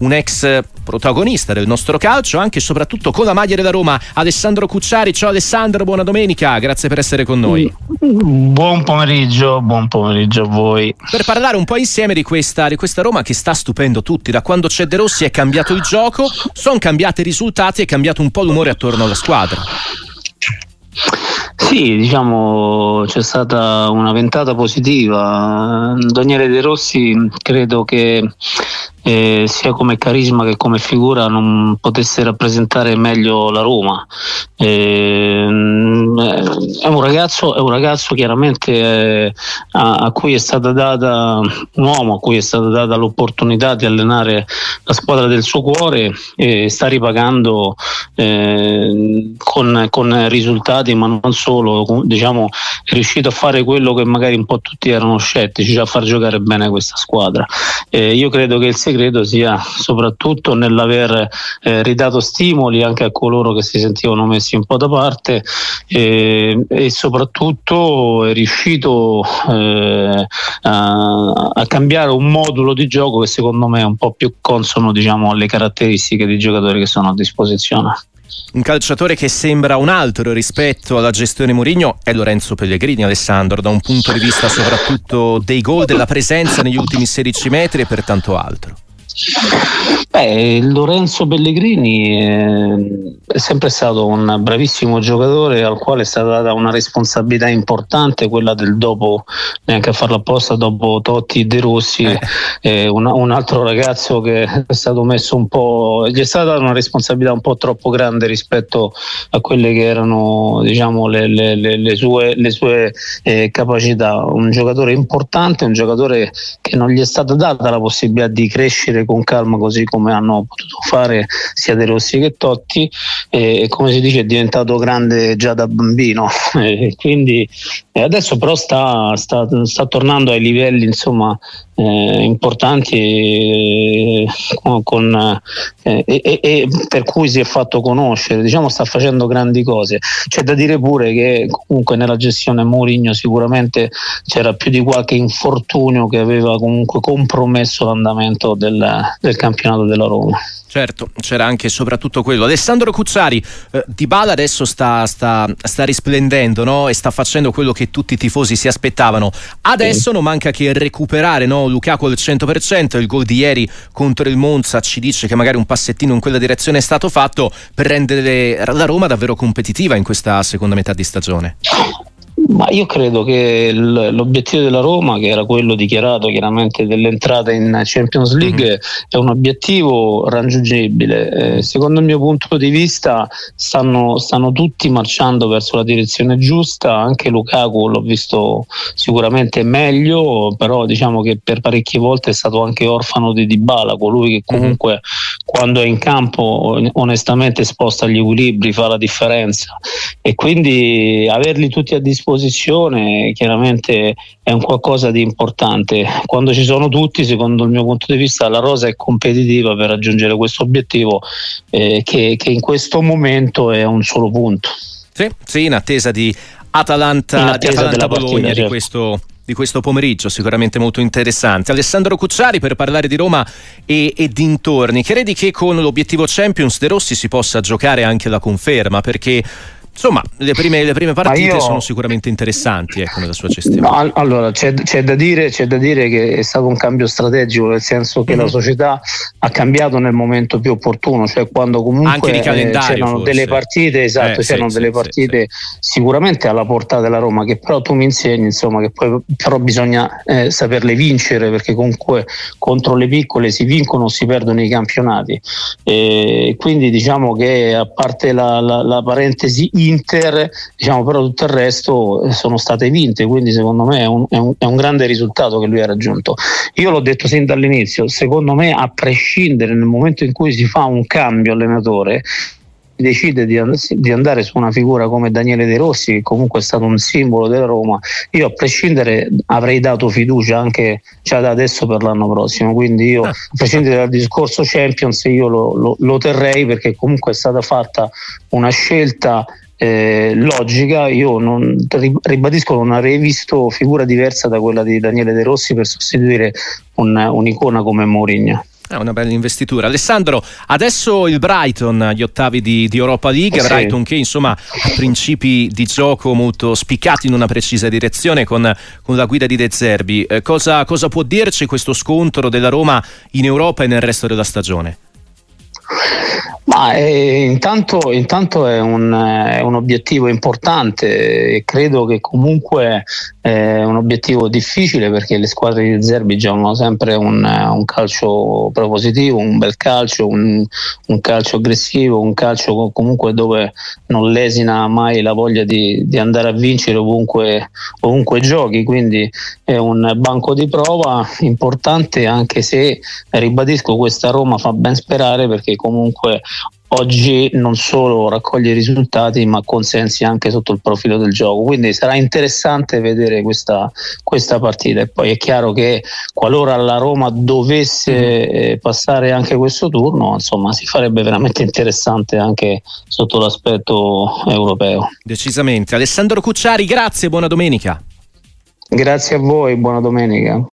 un ex protagonista del nostro calcio, anche e soprattutto con la maglia della Roma, Alessandro Cucciari. Ciao Alessandro, buona domenica, grazie per essere con noi. Buon pomeriggio, buon pomeriggio a voi. Per parlare un po' insieme di questa, di questa Roma che sta stupendo tutti, da quando c'è De Rossi è cambiato il gioco, sono cambiati i risultati, è cambiato un po' l'umore attorno alla squadra. Sì, diciamo c'è stata una ventata positiva. Daniele De Rossi credo che eh, sia come carisma che come figura non potesse rappresentare meglio la Roma. Eh, è, un ragazzo, è un ragazzo chiaramente eh, a, a, cui è stata data un uomo a cui è stata data l'opportunità di allenare la squadra del suo cuore e sta ripagando eh, con, con, risultati ma non solo, diciamo è riuscito a fare quello che magari un po' tutti erano scettici, cioè a far giocare bene questa squadra. Eh, io credo che il segreto sia soprattutto nell'aver eh, ridato stimoli anche a coloro che si sentivano messi un po' da parte eh, e soprattutto è riuscito eh, a, a, cambiare un modulo di gioco che secondo me è un po' più consono diciamo, alle caratteristiche dei giocatori che sono a disposizione. Un calciatore che sembra un altro rispetto alla gestione Mourinho è Lorenzo Pellegrini, Alessandro, da un punto di vista soprattutto dei gol, della presenza negli ultimi 16 metri e per tanto altro. Beh, Lorenzo Pellegrini eh, è sempre stato un bravissimo giocatore al quale è stata data una responsabilità importante, quella del dopo, neanche a farla apposta, dopo Totti De Rossi, eh. Eh, un, un, altro ragazzo che è stato messo un po', gli è stata data una responsabilità un po' troppo grande rispetto a quelle che erano diciamo, le, le, le, le, sue, sue eh, capacità. Un giocatore importante, un giocatore che non gli è stata data la possibilità di crescere con calma così come hanno potuto fare sia De Rossi che Totti e come si dice è diventato grande già da bambino. E quindi adesso però sta, sta, sta tornando ai livelli insomma eh, importanti eh, con, eh, e, e, per cui si è fatto conoscere, diciamo sta facendo grandi cose. C'è da dire pure che comunque nella gestione Mourinho sicuramente c'era più di qualche infortunio che aveva comunque compromesso l'andamento del, del campionato della Roma. Certo, c'era anche e soprattutto quello. Alessandro Cuzzari, eh, Di Bala adesso sta, sta, sta risplendendo no? e sta facendo quello che tutti i tifosi si aspettavano. Adesso non manca che recuperare no? Lukaku al 100%, il gol di ieri contro il Monza ci dice che magari un passettino in quella direzione è stato fatto per rendere la Roma davvero competitiva in questa seconda metà di stagione. Ma io credo che l'obiettivo della Roma, che era quello dichiarato chiaramente dell'entrata in Champions League, mm-hmm. è un obiettivo raggiungibile. Eh, secondo il mio punto di vista stanno, stanno, tutti marciando verso la direzione giusta, anche Lukaku l'ho visto sicuramente meglio, però diciamo che per parecchie volte è stato anche orfano di Dybala, colui che mhm. comunque mm-hmm. quando è in campo onestamente sposta gli equilibri, fa la differenza e quindi averli tutti a disposizione posizione chiaramente è un qualcosa di importante. Quando ci sono tutti, secondo il mio punto di vista, la rosa è competitiva per raggiungere questo obiettivo eh, che, che, in questo momento è un solo punto. Sì, sì in attesa di Atalanta, in attesa di Atalanta Bologna partita, certo. di questo di questo pomeriggio, sicuramente molto interessante. Alessandro Cucciari per parlare di Roma e, e dintorni. Credi che con l'obiettivo Champions De Rossi si possa giocare anche la conferma? Perché Insomma, le prime, le prime partite io... sono sicuramente interessanti ecco, nella sua gestione. No, allora, c'è, c'è, da dire, c'è, da dire, che è stato un cambio strategico, nel senso che mm-hmm. la mhm. società ha cambiato nel momento più opportuno, cioè quando comunque eh, c'erano forse. delle partite, esatto, eh, c'erano sì, delle sì, partite sì, sicuramente alla portata della Roma, che però tu mi insegni, insomma, che poi però bisogna eh, saperle vincere, perché comunque contro le piccole si vincono o si perdono i campionati. E quindi diciamo che a parte la, la, la parentesi Inter, diciamo, però tutto il resto eh, sono state vinte, quindi secondo me è un, è, un, è un, grande risultato che lui ha raggiunto. Io l'ho detto sin dall'inizio, secondo me a prescindere nel momento in cui si fa un cambio allenatore, decide di, di, andare su una figura come Daniele De Rossi, che comunque è stato un simbolo della Roma, io a prescindere avrei dato fiducia anche già da adesso per l'anno prossimo. Quindi io, a prescindere dal discorso Champions, io lo, lo, lo terrei perché comunque è stata fatta una scelta eh, logica, io non, ribadisco non avrei visto figura diversa da quella di Daniele De Rossi per sostituire un, un'icona come Mourinho. È una bella investitura. Alessandro, adesso il Brighton, gli ottavi di, di Europa League, sì. Brighton che insomma ha principi di gioco molto spiccati in una precisa direzione con, con la guida di De Zerbi. Eh, cosa, cosa può dirci questo scontro della Roma in Europa e nel resto della stagione? Ma eh, intanto, intanto è, un, è, un, obiettivo importante e credo che comunque è un obiettivo difficile perché le squadre di Zerbi giocano sempre un, un calcio propositivo, un bel calcio, un, un, calcio aggressivo, un calcio comunque dove non lesina mai la voglia di, di andare a vincere ovunque, ovunque giochi, quindi è un banco di prova importante anche se ribadisco questa Roma fa ben sperare perché comunque oggi non solo raccoglie risultati ma consensi anche sotto il profilo del gioco. Quindi sarà interessante vedere questa, questa partita. E poi è chiaro che qualora la Roma dovesse mm. eh, passare anche questo turno insomma si farebbe veramente interessante anche sotto l'aspetto europeo. Decisamente. Alessandro Cucciari grazie buona domenica. Grazie a voi buona domenica